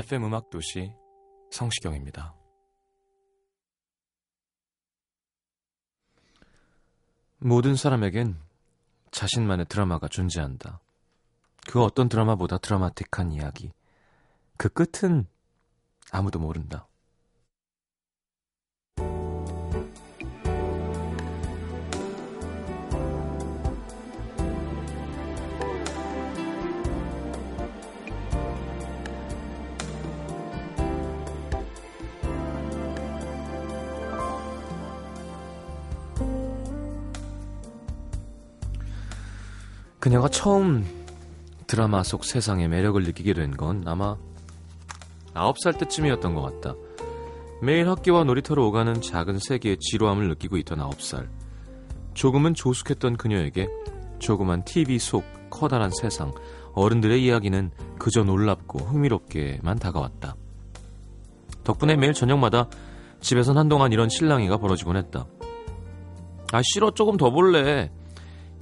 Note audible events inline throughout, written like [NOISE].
FM 음악 도시 성시경입니다. 모든 사람에겐 자신만의 드라마가 존재한다. 그 어떤 드라마보다 드라마틱한 이야기. 그 끝은 아무도 모른다. 그녀가 처음 드라마 속 세상의 매력을 느끼게 된 건 아마 9살 때쯤이었던 것 같다. 매일 학교와 놀이터로 오가는 작은 세계의 지루함을 느끼고 있던 9살. 조금은 조숙했던 그녀에게 조그만 TV 속 커다란 세상, 어른들의 이야기는 그저 놀랍고 흥미롭게만 다가왔다. 덕분에 매일 저녁마다 집에선 한동안 이런 실랑이가 벌어지곤 했다. 아, 싫어. 조금 더 볼래.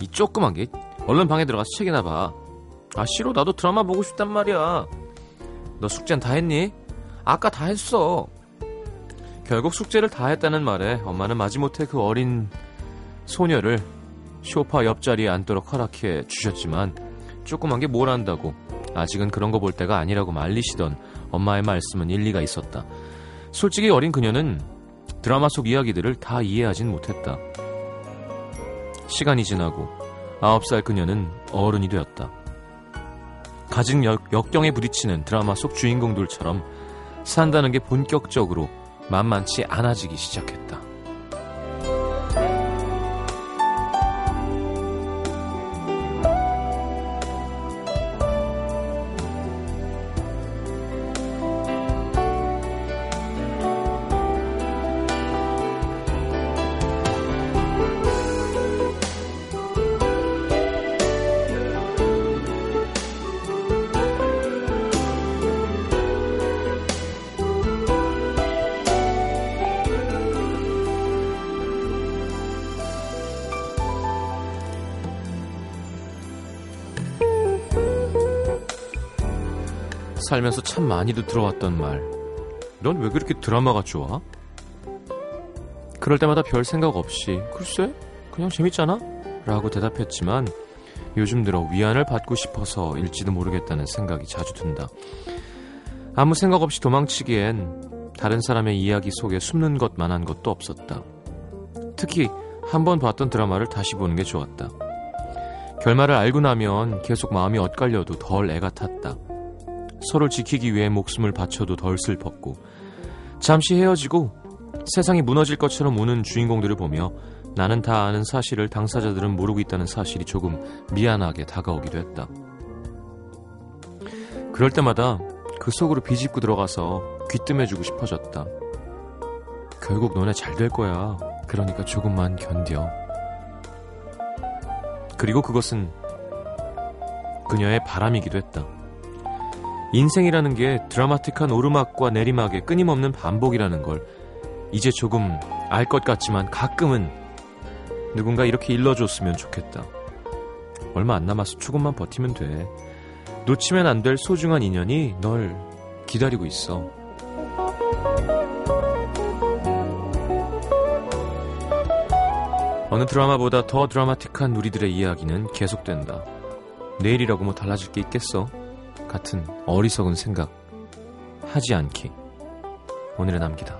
이 조그만 게 얼른 방에 들어가서 책이나 봐. 아, 싫어. 나도 드라마 보고 싶단 말이야. 너 숙제는 다 했니? 아까 다 했어. 결국 숙제를 다 했다는 말에 엄마는 마지못해 그 어린 소녀를 쇼파 옆자리에 앉도록 허락해 주셨지만 조그만 게 뭘 안다고 아직은 그런 거 볼 때가 아니라고 말리시던 엄마의 말씀은 일리가 있었다. 솔직히 어린 그녀는 드라마 속 이야기들을 다 이해하진 못했다. 시간이 지나고 아홉 살 그녀는 어른이 되었다. 가진 역, 역경에 부딪히는 드라마 속 주인공들처럼 산다는 게 본격적으로 만만치 않아지기 시작했다. 살면서 참 많이도 들어왔던 말. 넌 왜 그렇게 드라마가 좋아? 그럴 때마다 별 생각 없이 글쎄 그냥 재밌잖아? 라고 대답했지만 요즘 들어 위안을 받고 싶어서일지도 모르겠다는 생각이 자주 든다. 아무 생각 없이 도망치기엔 다른 사람의 이야기 속에 숨는 것만한 것도 없었다. 특히 한 번 봤던 드라마를 다시 보는 게 좋았다. 결말을 알고 나면 계속 마음이 엇갈려도 덜 애가 탔다. 서로를 지키기 위해 목숨을 바쳐도 덜 슬펐고 잠시 헤어지고 세상이 무너질 것처럼 우는 주인공들을 보며 나는 다 아는 사실을 당사자들은 모르고 있다는 사실이 조금 미안하게 다가오기도 했다. 그럴 때마다 그 속으로 비집고 들어가서 귀뜸해주고 싶어졌다. 결국 너네 잘 될 거야. 그러니까 조금만 견뎌. 그리고 그것은 그녀의 바람이기도 했다. 인생이라는 게 드라마틱한 오르막과 내리막의 끊임없는 반복이라는 걸 이제 조금 알 것 같지만 가끔은 누군가 이렇게 일러줬으면 좋겠다. 얼마 안 남아서 조금만 버티면 돼. 놓치면 안 될 소중한 인연이 널 기다리고 있어. 어느 드라마보다 더 드라마틱한 우리들의 이야기는 계속된다. 내일이라고 뭐 달라질 게 있겠어? 같은 어리석은 생각 하지 않기. 오늘의 남기다.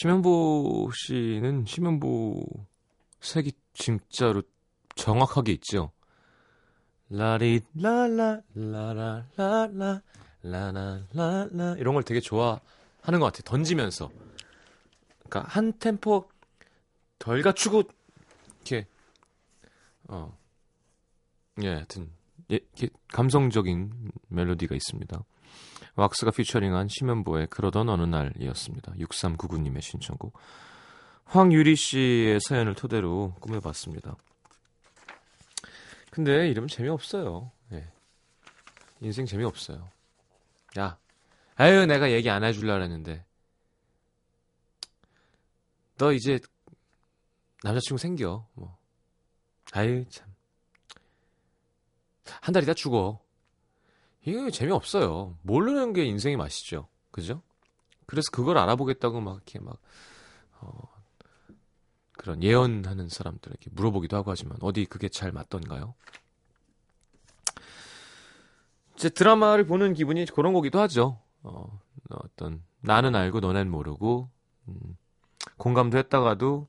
심현보 씨는 심현보 색이 진짜로 정확하게 있죠. 라리 라라 라라 라라 라라 라라 이런 걸 되게 좋아하는 것 같아요. 던지면서. 그러니까 한 템포 덜 갖추고 이렇게 어. 예, 하여튼 예, 감성적인 멜로디가 있습니다. 왁스가 피처링한 심현보의 그러던 어느 날이었습니다. 6399님의 신청곡. 황유리 씨의 사연을 토대로 꾸며봤습니다. 근데 이러면 재미없어요. 예. 인생 재미없어요. 야, 아유, 내가 얘기 안 해줄라 그랬는데. 너 이제 남자친구 생겨. 뭐. 아유, 참. 한 달 있다 죽어. 이게 재미없어요. 모르는 게 인생의 맛이죠. 그죠? 그래서 그걸 알아보겠다고 막 이렇게 막, 어, 그런 예언하는 사람들에게 물어보기도 하고 하지만 어디 그게 잘 맞던가요? 이제 드라마를 보는 기분이 그런 거기도 하죠. 어, 어떤 나는 알고 너넨 모르고 음, 공감도 했다가도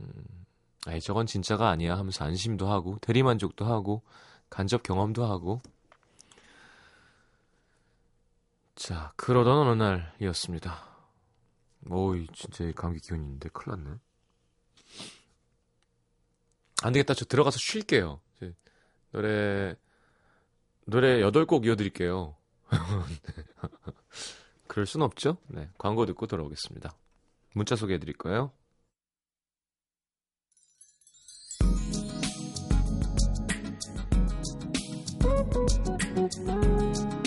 음, 아이 저건 진짜가 아니야 하면서 안심도 하고 대리만족도 하고 간접 경험도 하고 자 그러던 어느 날이었습니다. 오이 진짜 감기 기운이 있는데 큰일 났네. 안 되겠다. 저 들어가서 쉴게요. 노래 노래 8곡 이어드릴게요. [LAUGHS] 그럴 순 없죠? 네. 광고 듣고 돌아오겠습니다. 문자 소개해 드릴 거예요. [LAUGHS]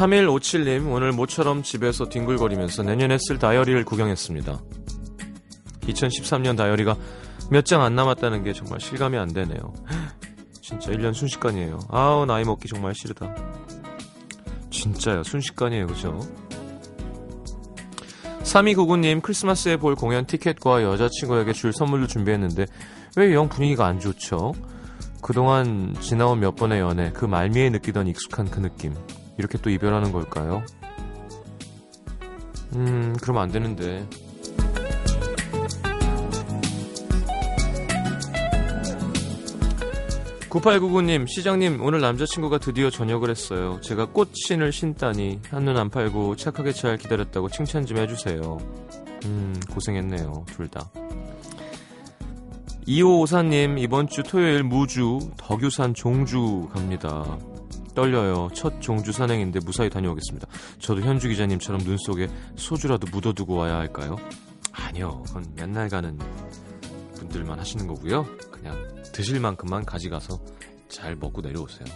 (3157님) 오늘 모처럼 집에서 뒹굴거리면서 내년에 쓸 다이어리를 구경했습니다. (2013년) 다이어리가 몇 장 안 남았다는 게 정말 실감이 안 되네요. [GASPS] 진짜 1년 순식간이에요. 아우 나이 먹기 정말 싫다. 진짜요 순식간이에요 그죠? 3299님 크리스마스에 볼 공연 티켓과 여자친구에게 줄 선물도 준비했는데 왜 영 분위기가 안 좋죠? 그동안 지나온 몇 번의 연애 그 말미에 느끼던 익숙한 그 느낌 이렇게 또 이별하는 걸까요? 음 그러면 안 되는데 9899님, 시장님, 오늘 남자친구가 드디어 저녁을 했어요. 제가 꽃신을 신다니, 한눈 안 팔고 착하게 잘 기다렸다고 칭찬 좀 해주세요. 음, 고생했네요, 둘 다. 2554님, 이번 주 토요일 무주, 덕유산 종주 갑니다. 떨려요. 첫 종주 산행인데 무사히 다녀오겠습니다. 저도 현주 기자님처럼 눈 속에 소주라도 묻어두고 와야 할까요? 아니요. 그건 맨날 가는 분들만 하시는 거고요. 그냥 드실 만큼만 가져가서 잘 먹고 내려오세요.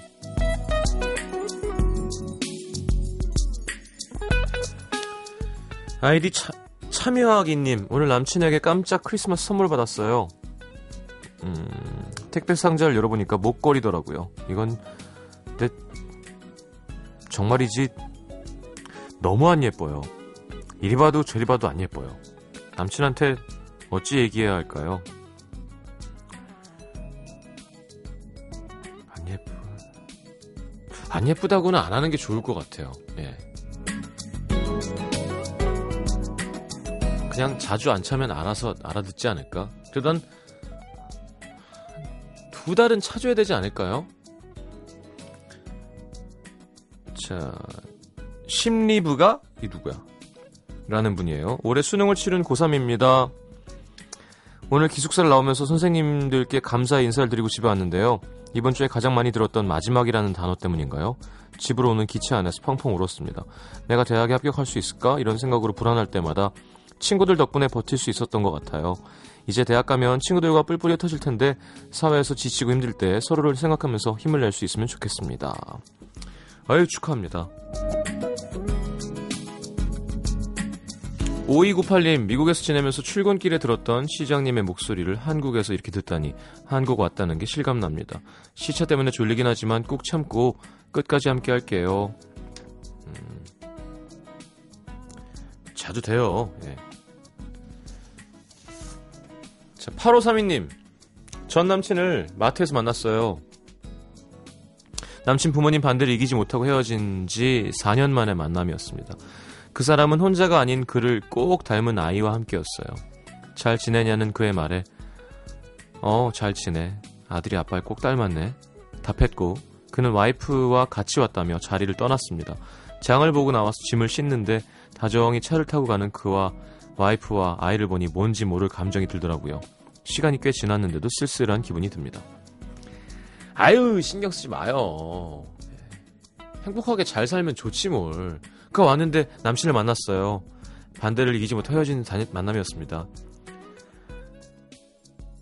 아이디 차, 참여하기님 오늘 남친에게 깜짝 크리스마스 선물 받았어요. 음, 택배 상자를 열어보니까 목걸이더라고요. 이건 내 정말이지 너무 안 예뻐요. 이리 봐도 저리 봐도 안 예뻐요. 남친한테 어찌 얘기해야 할까요? 안 예쁘. 안 예쁘다고는 안 하는 게 좋을 것 같아요. 예. 그냥 자주 안 차면 알아서 알아듣지 않을까? 그래도 한두 달은 차줘야 되지 않을까요? 자, 심리부가 이 누구야? 라는 분이에요. 올해 수능을 치른 고3입니다. 오늘 기숙사를 나오면서 선생님들께 감사 인사를 드리고 집에 왔는데요. 이번 주에 가장 많이 들었던 마지막이라는 단어 때문인가요? 집으로 오는 기차 안에서 펑펑 울었습니다. 내가 대학에 합격할 수 있을까? 이런 생각으로 불안할 때마다 친구들 덕분에 버틸 수 있었던 것 같아요. 이제 대학 가면 친구들과 뿔뿔이 흩어질 텐데 사회에서 지치고 힘들 때 서로를 생각하면서 힘을 낼 수 있으면 좋겠습니다. 아유 축하합니다. 5298님, 미국에서 지내면서 출근길에 들었던 시장님의 목소리를 한국에서 이렇게 듣다니 한국 왔다는 게 실감납니다. 시차 때문에 졸리긴 하지만 꾹 참고 끝까지 함께 할게요. 음, 자주 돼요. 예. 자, 8532님, 전 남친을 마트에서 만났어요. 남친 부모님 반대를 이기지 못하고 헤어진 지 4년 만에 만남이었습니다. 그 사람은 혼자가 아닌 그를 꼭 닮은 아이와 함께였어요. 잘 지내냐는 그의 말에 어, 잘 지내. 아들이 아빠를 꼭 닮았네. 답했고 그는 와이프와 같이 왔다며 자리를 떠났습니다. 장을 보고 나와서 짐을 씻는데 다정히 차를 타고 가는 그와 와이프와 아이를 보니 뭔지 모를 감정이 들더라고요. 시간이 꽤 지났는데도 쓸쓸한 기분이 듭니다. 아유, 신경 쓰지 마요. 행복하게 잘 살면 좋지 뭘. 그 왔는데 남친을 만났어요. 반대를 이기지 못해 헤어진 다- 만남이었습니다.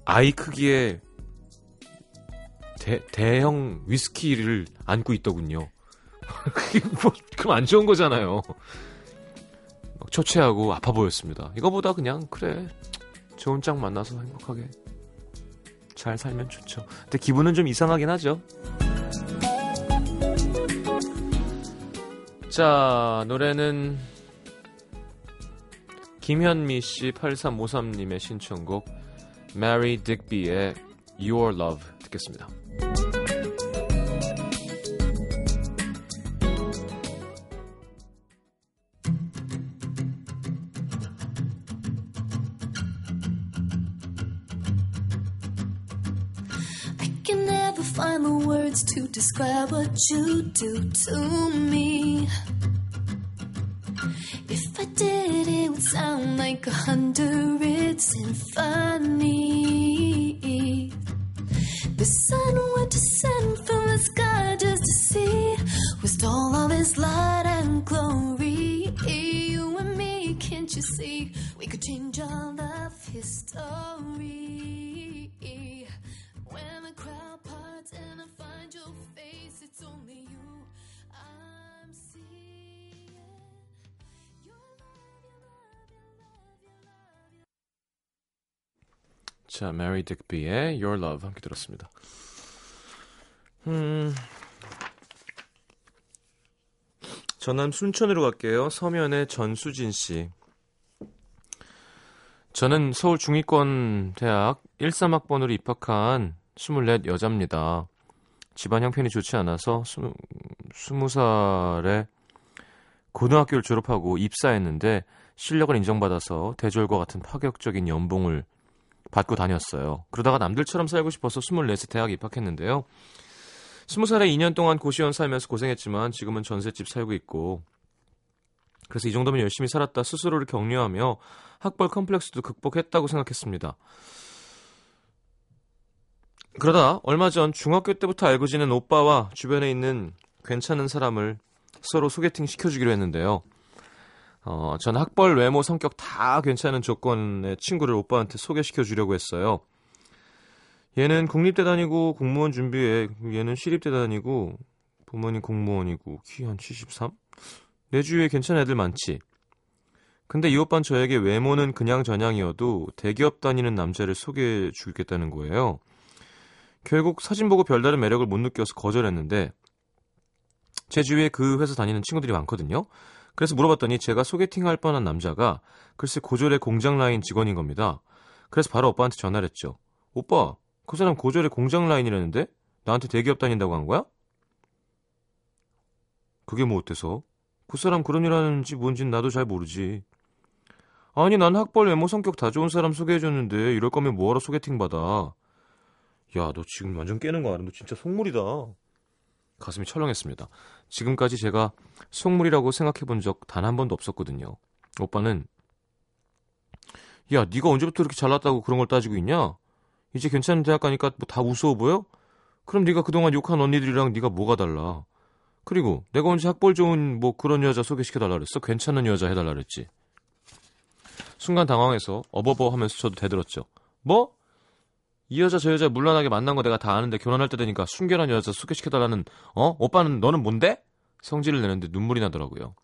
아이 크기의 대, 대형 위스키를 안고 있더군요. [LAUGHS] 그게 뭐, 그럼 안 좋은 거잖아요. 막 초췌하고 아파 보였습니다. 이거보다 그냥, 그래. 좋은 짝 만나서 행복하게 잘 살면 좋죠. 근데 기분은 좀 이상하긴 하죠. 자, 노래는 김현미 씨 8353님의 신청곡 Mary Digby의 Your Love 듣겠습니다. Describe what you do to me. If I did, it would sound like a hundred symphony. The sun 자, Mary Digby의 Your Love 함께 들었습니다. 음. 전남 순천으로 갈게요. 서면의 전수진 씨. 저는 서울 중위권 대학 13학번으로 입학한 24 여자입니다. 집안 형편이 좋지 않아서 20살에 고등학교를 졸업하고 입사했는데 실력을 인정받아서 대졸과 같은 파격적인 연봉을 받고 다녔어요. 그러다가 남들처럼 살고 싶어서 24세 대학 입학했는데요. 20살에 2년 동안 고시원 살면서 고생했지만 지금은 전셋집 살고 있고 그래서 이 정도면 열심히 살았다 스스로를 격려하며 학벌 컴플렉스도 극복했다고 생각했습니다. 그러다 얼마 전 중학교 때부터 알고 지낸 오빠와 주변에 있는 괜찮은 사람을 서로 소개팅 시켜주기로 했는데요. 어, 전 학벌, 외모, 성격 다 괜찮은 조건의 친구를 오빠한테 소개시켜 주려고 했어요. 얘는 국립대 다니고 공무원 준비해. 얘는 시립대 다니고 부모님 공무원이고 키 한 73? 내 주위에 괜찮은 애들 많지. 근데 이 오빠는 저에게 외모는 그냥 저냥이어도 대기업 다니는 남자를 소개해 주겠다는 거예요. 결국 사진 보고 별다른 매력을 못 느껴서 거절했는데 제 주위에 그 회사 다니는 친구들이 많거든요. 그래서 물어봤더니 제가 소개팅할 뻔한 남자가 글쎄 고졸의 공장 라인 직원인 겁니다. 그래서 바로 오빠한테 전화를 했죠. 오빠, 그 사람 고졸의 공장 라인이라는데 나한테 대기업 다닌다고 한 거야? 그게 뭐 어때서? 그 사람 그런 일 하는지 뭔진 나도 잘 모르지. 아니 난 학벌 외모 성격 다 좋은 사람 소개해줬는데 이럴 거면 뭐하러 소개팅 받아. 야 너 지금 완전 깨는 거 알아? 너 진짜 속물이다. 가슴이 철렁했습니다. 지금까지 제가 속물이라고 생각해 본 적 단 한 번도 없었거든요. 오빠는 야, 네가 언제부터 이렇게 잘났다고 그런 걸 따지고 있냐? 이제 괜찮은 대학 가니까 뭐 다 우스워 보여? 그럼 네가 그동안 욕한 언니들이랑 네가 뭐가 달라? 그리고 내가 언제 학벌 좋은 뭐 그런 여자 소개시켜 달라 그랬어? 괜찮은 여자 해 달라 그랬지. 순간 당황해서 어버버 하면서 저도 대들었죠. 뭐? 이 여자 저 여자 물란하게 만난 거 내가 다 아는데 결혼할 때 되니까 순결한 여자 소개시켜달라는 어? 오빠는 너는 뭔데? 성질을 내는데 눈물이 나더라고요.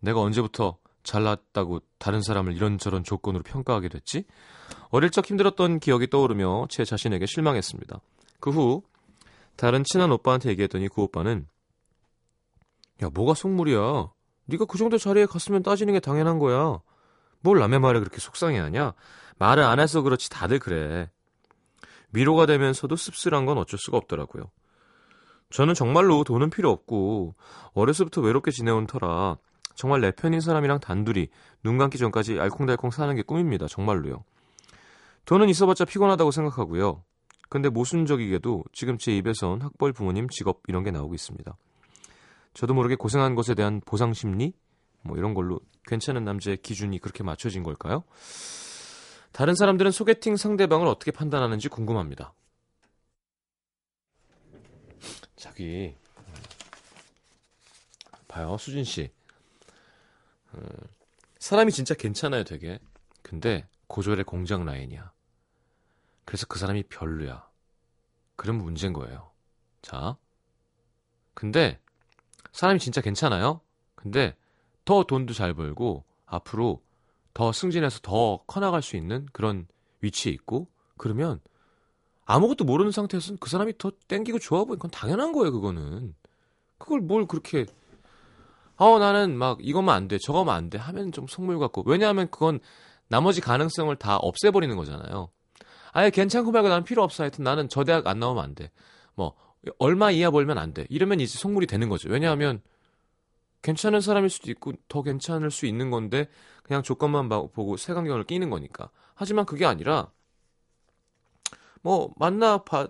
내가 언제부터 잘났다고 다른 사람을 이런저런 조건으로 평가하게 됐지? 어릴 적 힘들었던 기억이 떠오르며 제 자신에게 실망했습니다. 그 후 다른 친한 오빠한테 얘기했더니 그 오빠는 야 뭐가 속물이야 네가 그 정도 자리에 갔으면 따지는 게 당연한 거야 뭘 남의 말에 그렇게 속상해하냐 말을 안 해서 그렇지 다들 그래 위로가 되면서도 씁쓸한 건 어쩔 수가 없더라고요. 저는 정말로 돈은 필요 없고 어려서부터 외롭게 지내온 터라 정말 내 편인 사람이랑 단둘이 눈 감기 전까지 알콩달콩 사는 게 꿈입니다. 정말로요. 돈은 있어봤자 피곤하다고 생각하고요. 근데 모순적이게도 지금 제 입에선 학벌 부모님 직업 이런 게 나오고 있습니다. 저도 모르게 고생한 것에 대한 보상 심리? 뭐 이런 걸로 괜찮은 남자의 기준이 그렇게 맞춰진 걸까요? 다른 사람들은 소개팅 상대방을 어떻게 판단하는지 궁금합니다. 자기 봐요 수진 씨 음, 사람이 진짜 괜찮아요 되게 근데 고졸의 공장 라인이야 그래서 그 사람이 별로야. 그러면 문제인 거예요. 자. 근데 사람이 진짜 괜찮아요? 근데 더 돈도 잘 벌고 앞으로 더 승진해서 더 커나갈 수 있는 그런 위치에 있고 그러면 아무것도 모르는 상태에서는 그 사람이 더 땡기고 좋아 보이건 당연한 거예요, 그거는. 그걸 뭘 그렇게 어 나는 막 이것만 안 돼, 저거만 안 돼 하면 좀 속물 같고 왜냐하면 그건 나머지 가능성을 다 없애버리는 거잖아요. 아예 괜찮고 말고 나는 필요 없어. 하여튼 나는 저 대학 안 나오면 안 돼. 뭐 얼마 이하 벌면 안 돼. 이러면 이제 속물이 되는 거죠. 왜냐하면 괜찮은 사람일 수도 있고 더 괜찮을 수 있는 건데 그냥 조건만 보고 색안경을 끼는 거니까. 하지만 그게 아니라 뭐 만나 봐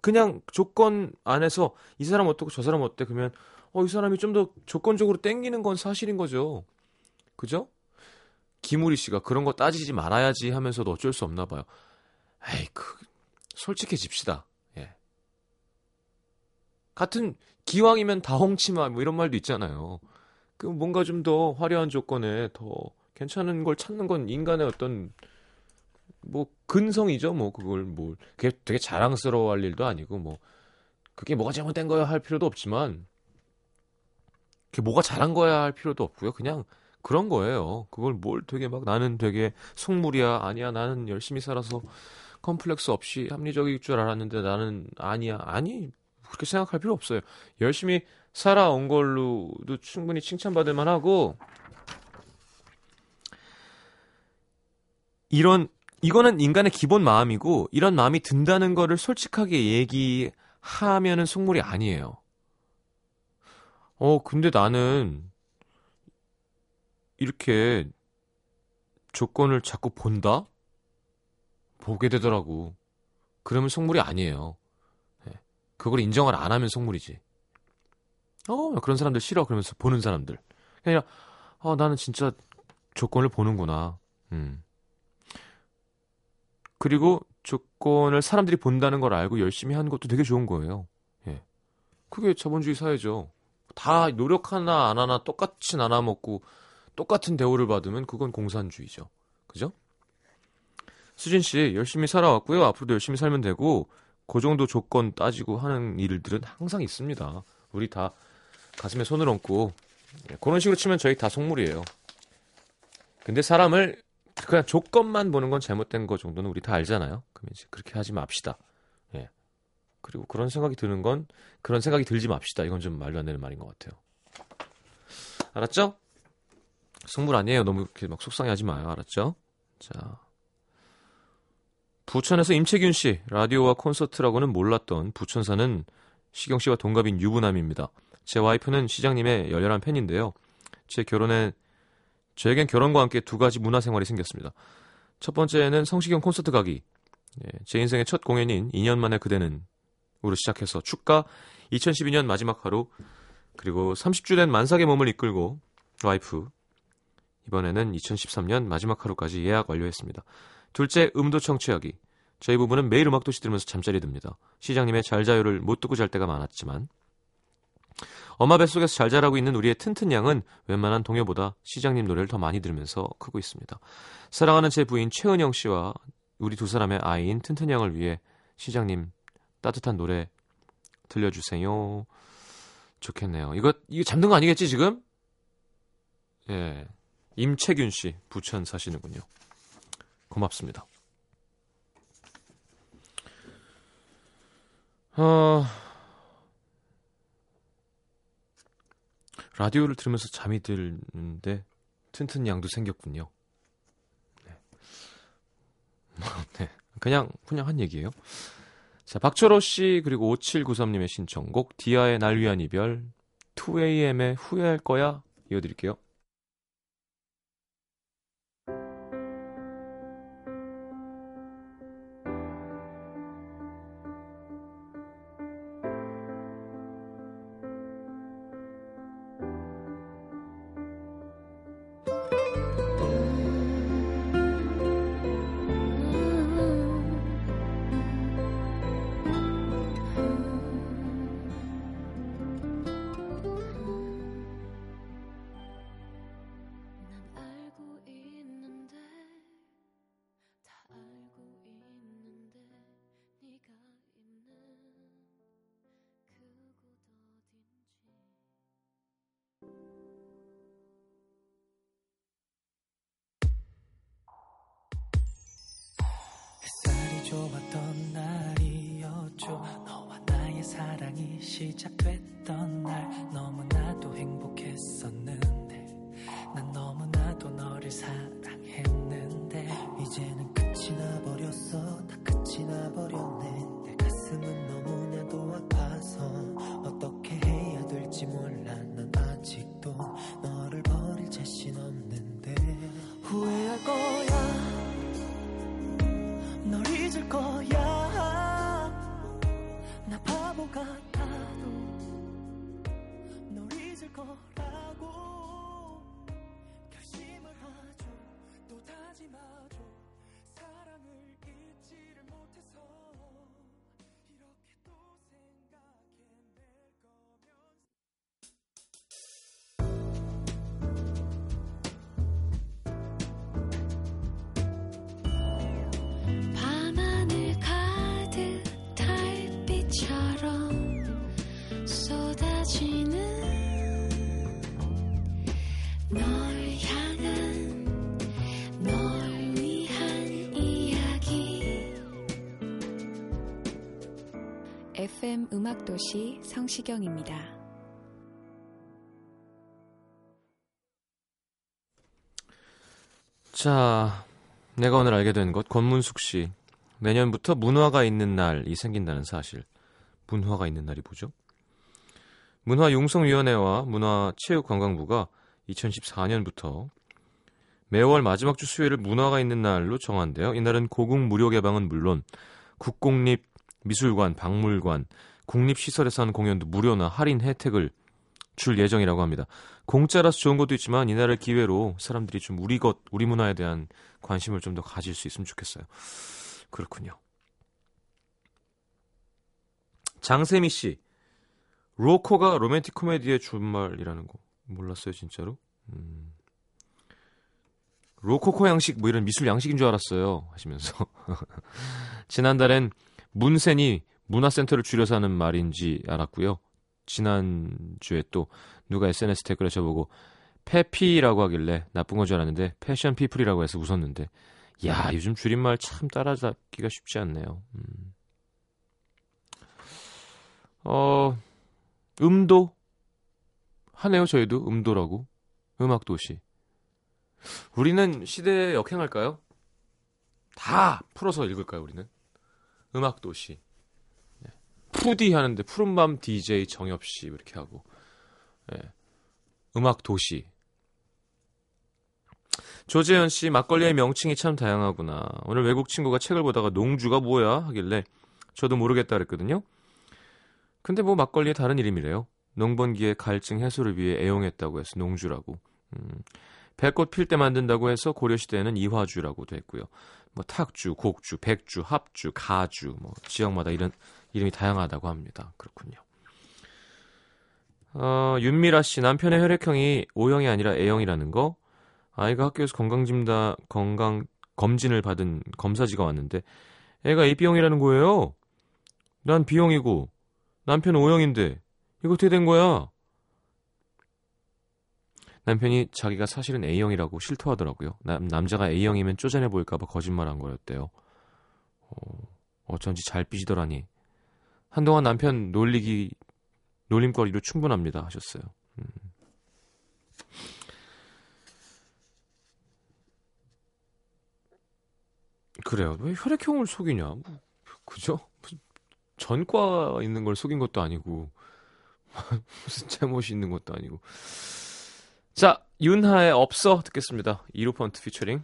그냥 조건 안에서 이 사람 어떻고 저 사람 어때 그러면 어 이 사람이 좀 더 조건적으로 땡기는 건 사실인 거죠. 그죠? 김우리 씨가 그런 거 따지지 말아야지 하면서도 어쩔 수 없나 봐요. 에이, 그, 솔직해집시다. 예. 같은 기왕이면 다홍치마 뭐 이런 말도 있잖아요. 그 뭔가 좀 더 화려한 조건에 더 괜찮은 걸 찾는 건 인간의 어떤 뭐 근성이죠. 뭐 그걸 뭐 그게 되게 자랑스러워할 일도 아니고 뭐 그게 뭐가 잘못된 거야 할 필요도 없지만 그게 뭐가 잘한 거야 할 필요도 없고요. 그냥 그런 거예요. 그걸 뭘 되게 막 나는 되게 속물이야. 아니야. 나는 열심히 살아서 컴플렉스 없이 합리적일 줄 알았는데 나는 아니야. 아니. 그렇게 생각할 필요 없어요. 열심히 살아온 걸로도 충분히 칭찬받을 만하고 이런 이거는 인간의 기본 마음이고 이런 마음이 든다는 거를 솔직하게 얘기하면은 속물이 아니에요. 어, 근데 나는 이렇게 조건을 자꾸 본다? 보게 되더라고. 그러면 속물이 아니에요. 네. 그걸 인정을 안 하면 속물이지. 어, 그런 사람들 싫어. 그러면서 보는 사람들. 그냥, 아, 나는 진짜 조건을 보는구나. 음. 그리고 조건을 사람들이 본다는 걸 알고 열심히 하는 것도 되게 좋은 거예요. 예. 그게 자본주의 사회죠. 다 노력 하나 안 하나 똑같이 나눠 먹고 똑같은 대우를 받으면 그건 공산주의죠. 그죠? 수진 씨 열심히 살아왔고요. 앞으로도 열심히 살면 되고 그 정도 조건 따지고 하는 일들은 항상 있습니다. 우리 다 가슴에 손을 얹고 예, 그런 식으로 치면 저희 다 속물이에요. 근데 사람을 그냥 조건만 보는 건 잘못된 거 정도는 우리 다 알잖아요. 그러면 이제 그렇게 하지 맙시다. 예. 그리고 그런 생각이 드는 건 그런 생각이 들지 맙시다. 이건 좀 말도 안 되는 말인 것 같아요. 알았죠? 승물 아니에요. 너무 이렇게 막 속상해하지 마요. 알았죠? 자. 부천에서 임채균 씨 라디오와 콘서트라고는 몰랐던 부천 사는 시경 씨와 동갑인 유부남입니다. 제 와이프는 시장님의 열렬한 팬인데요. 제 결혼에 저에겐 결혼과 함께 두 가지 문화 생활이 생겼습니다. 첫 번째는 성시경 콘서트 가기. 예, 제 인생의 첫 공연인 2년 만에 그대는 으로 시작해서 축가 2012년 마지막 하루 그리고 30주 된 만삭의 몸을 이끌고 와이프 이번에는 2013년 마지막 하루까지 예약 완료했습니다. 둘째, 음도 청 취하기. 저희 부부는 매일 음악 도시 들으면서 잠자리 듭니다. 시장님의 잘 자요를 못 듣고 잘 때가 많았지만 엄마 뱃속에서 잘 자라고 있는 우리의 튼튼 양은 웬만한 동요보다 시장님 노래를 더 많이 들으면서 크고 있습니다. 사랑하는 제 부인 최은영 씨와 우리 두 사람의 아이인 튼튼 양을 위해 시장님 따뜻한 노래 들려주세요. 좋겠네요. 이거 이거 잠든 거 아니겠지 지금? 예, 임채균 씨 부천 사시는군요. 고맙습니다. 어, 라디오를 들으면서 잠이 드는데 튼튼 양도 생겼군요. 네. [LAUGHS] 네. 그냥 그냥 한 얘기예요. 자, 박철호 씨 그리고 5793님의 신청곡 디아의 날 위한 이별 2AM의 후회할 거야 이어드릴게요. 좋았던 날이었죠. 너와 나의 사랑이 시작됐던 날. 너무나도 행복했었는데 난 너무나도 너를 사랑했는데 이제는 끝이 나버렸어. 다 끝이 나버렸네. 내 가슴은 너무나도 아파서 어떻게 해야 될지 몰라. 난 아직도 너를 버릴 자신 없는데. 후회할 거 FM 음악도시 성시경입니다. 자, 내가 오늘 알게 된 것 권문숙 씨 내년부터 문화가 있는 날이 생긴다는 사실. 문화가 있는 날이 뭐죠? 문화융성위원회와 문화체육관광부가 2014년부터 매월 마지막 주 수요일을 문화가 있는 날로 정한대요. 이날은 고국 무료 개방은 물론 국공립 미술관, 박물관, 국립시설에서 하는 공연도 무료나 할인 혜택을 줄 예정이라고 합니다. 공짜라서 좋은 것도 있지만 이날을 기회로 사람들이 좀 우리 것, 우리 문화에 대한 관심을 좀 더 가질 수 있으면 좋겠어요. 그렇군요. 장세미 씨, 로코가 로맨틱 코미디의 준말이라는 거 몰랐어요, 진짜로? 음. 로코코 양식 뭐 이런 미술 양식인 줄 알았어요 하시면서 [LAUGHS] 지난달엔 문센이 문화센터를 줄여서 하는 말인지 알았고요. 지난주에 또 누가 SNS 댓글에 저보고 페피라고 하길래 나쁜 건 줄 알았는데 패션 피플이라고 해서 웃었는데 야 요즘 줄임말 참 따라잡기가 쉽지 않네요. 음. 어 음도 하네요 저희도 음도라고 음악 도시 우리는 시대에 역행할까요? 다 풀어서 읽을까요 우리는 음악도시 네. 푸디 하는데 푸른밤 DJ 정엽씨 이렇게 하고 네. 음악도시 조재현 씨 막걸리의 명칭이 참 다양하구나. 오늘 외국 친구가 책을 보다가 농주가 뭐야 하길래 저도 모르겠다 그랬거든요. 근데 뭐 막걸리의 다른 이름이래요. 농번기의 갈증 해소를 위해 애용했다고 해서 농주라고. 음, 배꽃 필 때 만든다고 해서 고려시대에는 이화주라고도 했고요. 뭐 탁주, 곡주, 백주, 합주, 가주, 뭐 지역마다 이런 이름이 다양하다고 합니다. 그렇군요. 어, 윤미라 씨 남편의 혈액형이 O형이 아니라 A형이라는 거. 아이가 학교에서 건강짐다 건강 검진을 받은 검사지가 왔는데 애가 AB형이라는 거예요. 난 B형이고 남편 O형인데 이거 어떻게 된 거야? 남편이 자기가 사실은 A형이라고 실토하더라고요. 남, 남자가 A형이면 쪼잔해 보일까봐 거짓말한 거였대요. 어, 어쩐지 잘 삐지더라니. 한동안 남편 놀리기 놀림거리로 충분합니다 하셨어요. 음. 그래요. 왜 혈액형을 속이냐? 뭐, 그죠? 전과 있는 걸 속인 것도 아니고 [LAUGHS] 무슨 잘못이 있는 것도 아니고. 자, 윤하의 없어 듣겠습니다. 이루펀트 피처링.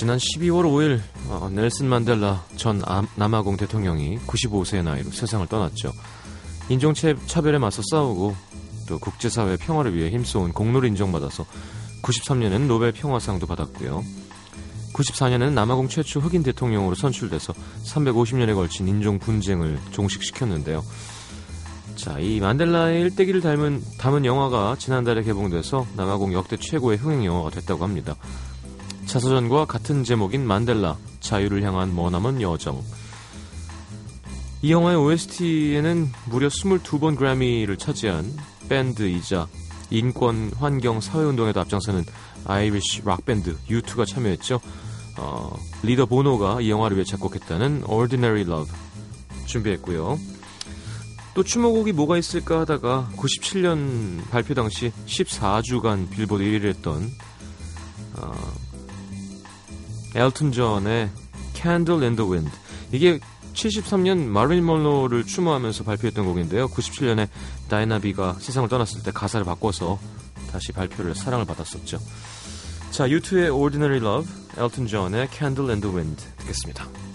지난 12월 5일 어, 넬슨 만델라 전 아- 남아공 대통령이 95세의 나이로 세상을 떠났죠. 인종차별에 맞서 싸우고 또 국제사회 평화를 위해 힘써온 공로를 인정받아서 93년에는 노벨 평화상도 받았고요. 94년에는 남아공 최초 흑인 대통령으로 선출돼서 350년에 걸친 인종 분쟁을 종식시켰는데요. 자, 이 만델라의 일대기를 닮은 담은 영화가 지난달에 개봉돼서 남아공 역대 최고의 흥행 영화가 됐다고 합니다. 자서전과 같은 제목인 만델라, 자유를 향한 머나먼 여정. 이 영화의 OST에는 무려 22번 그래미를 차지한 밴드이자 인권, 환경, 사회운동에도 앞장서는 Irish 락밴드 U2가 참여했죠. 어, 리더 보노가 이 영화를 위해 작곡했다는 Ordinary Love 준비했고요. 또 추모곡이 뭐가 있을까 하다가 97년 발표 당시 14주간 빌보드 1위를 했던 어, 엘튼 존의 Candle in the Wind. 이게 73년 마릴린 먼로를 추모하면서 발표했던 곡인데요. 97년에 다이애나비가 세상을 떠났을 때 가사를 바꿔서 다시 발표를 사랑을 받았었죠. 자, U2의 Ordinary Love, 엘튼 존의 Candle in the Wind 듣겠습니다.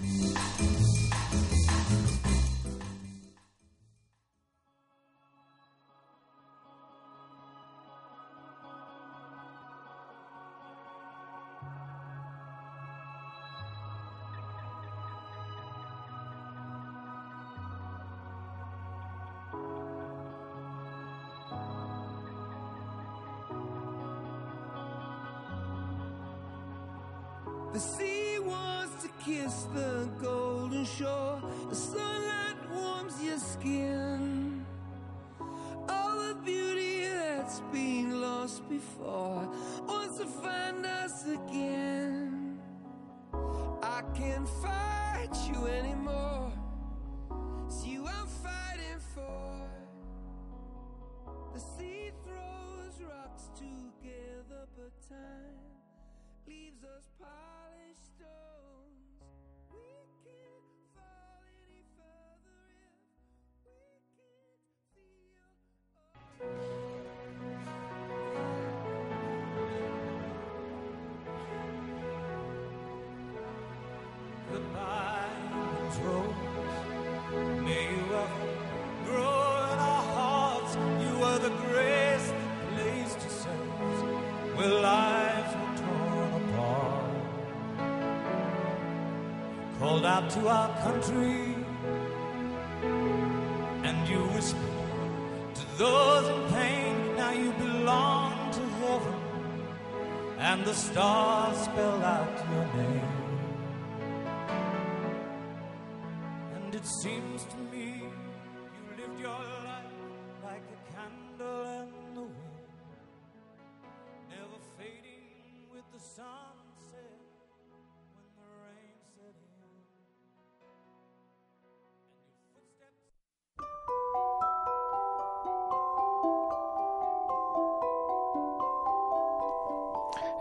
Out to our country, and you whispered to those in pain. Now you belong to heaven, and the stars spell out your name. And it seems to me you lived your life like a candle in the wind, never fading with the sunset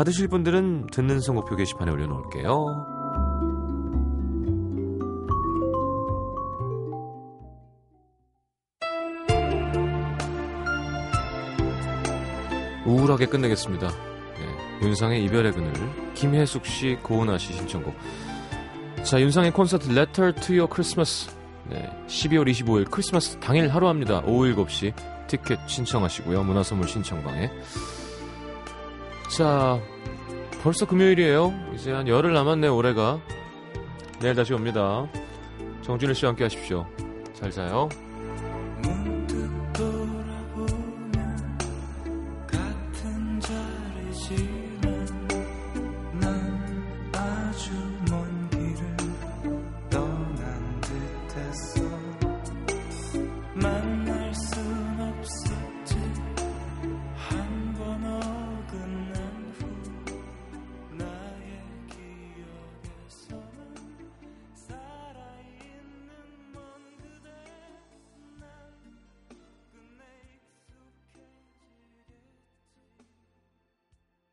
받으실 분들은 듣는 선곡표 게시판에 올려놓을게요. 우울하게 끝내겠습니다. 네, 윤상의 이별의 그늘, 김혜숙 씨, 고은아 씨 신청곡. 자, 윤상의 콘서트 Letter to Your Christmas. 네, 12월 25일 크리스마스 당일 하루 합니다. 오후 7시 티켓 신청하시고요. 문화선물 신청방에. 자, 벌써 금요일이에요. 이제 한 열흘 남았네요, 올해가. 내일 다시 옵니다. 정준일 씨와 함께 하십시오. 잘 자요.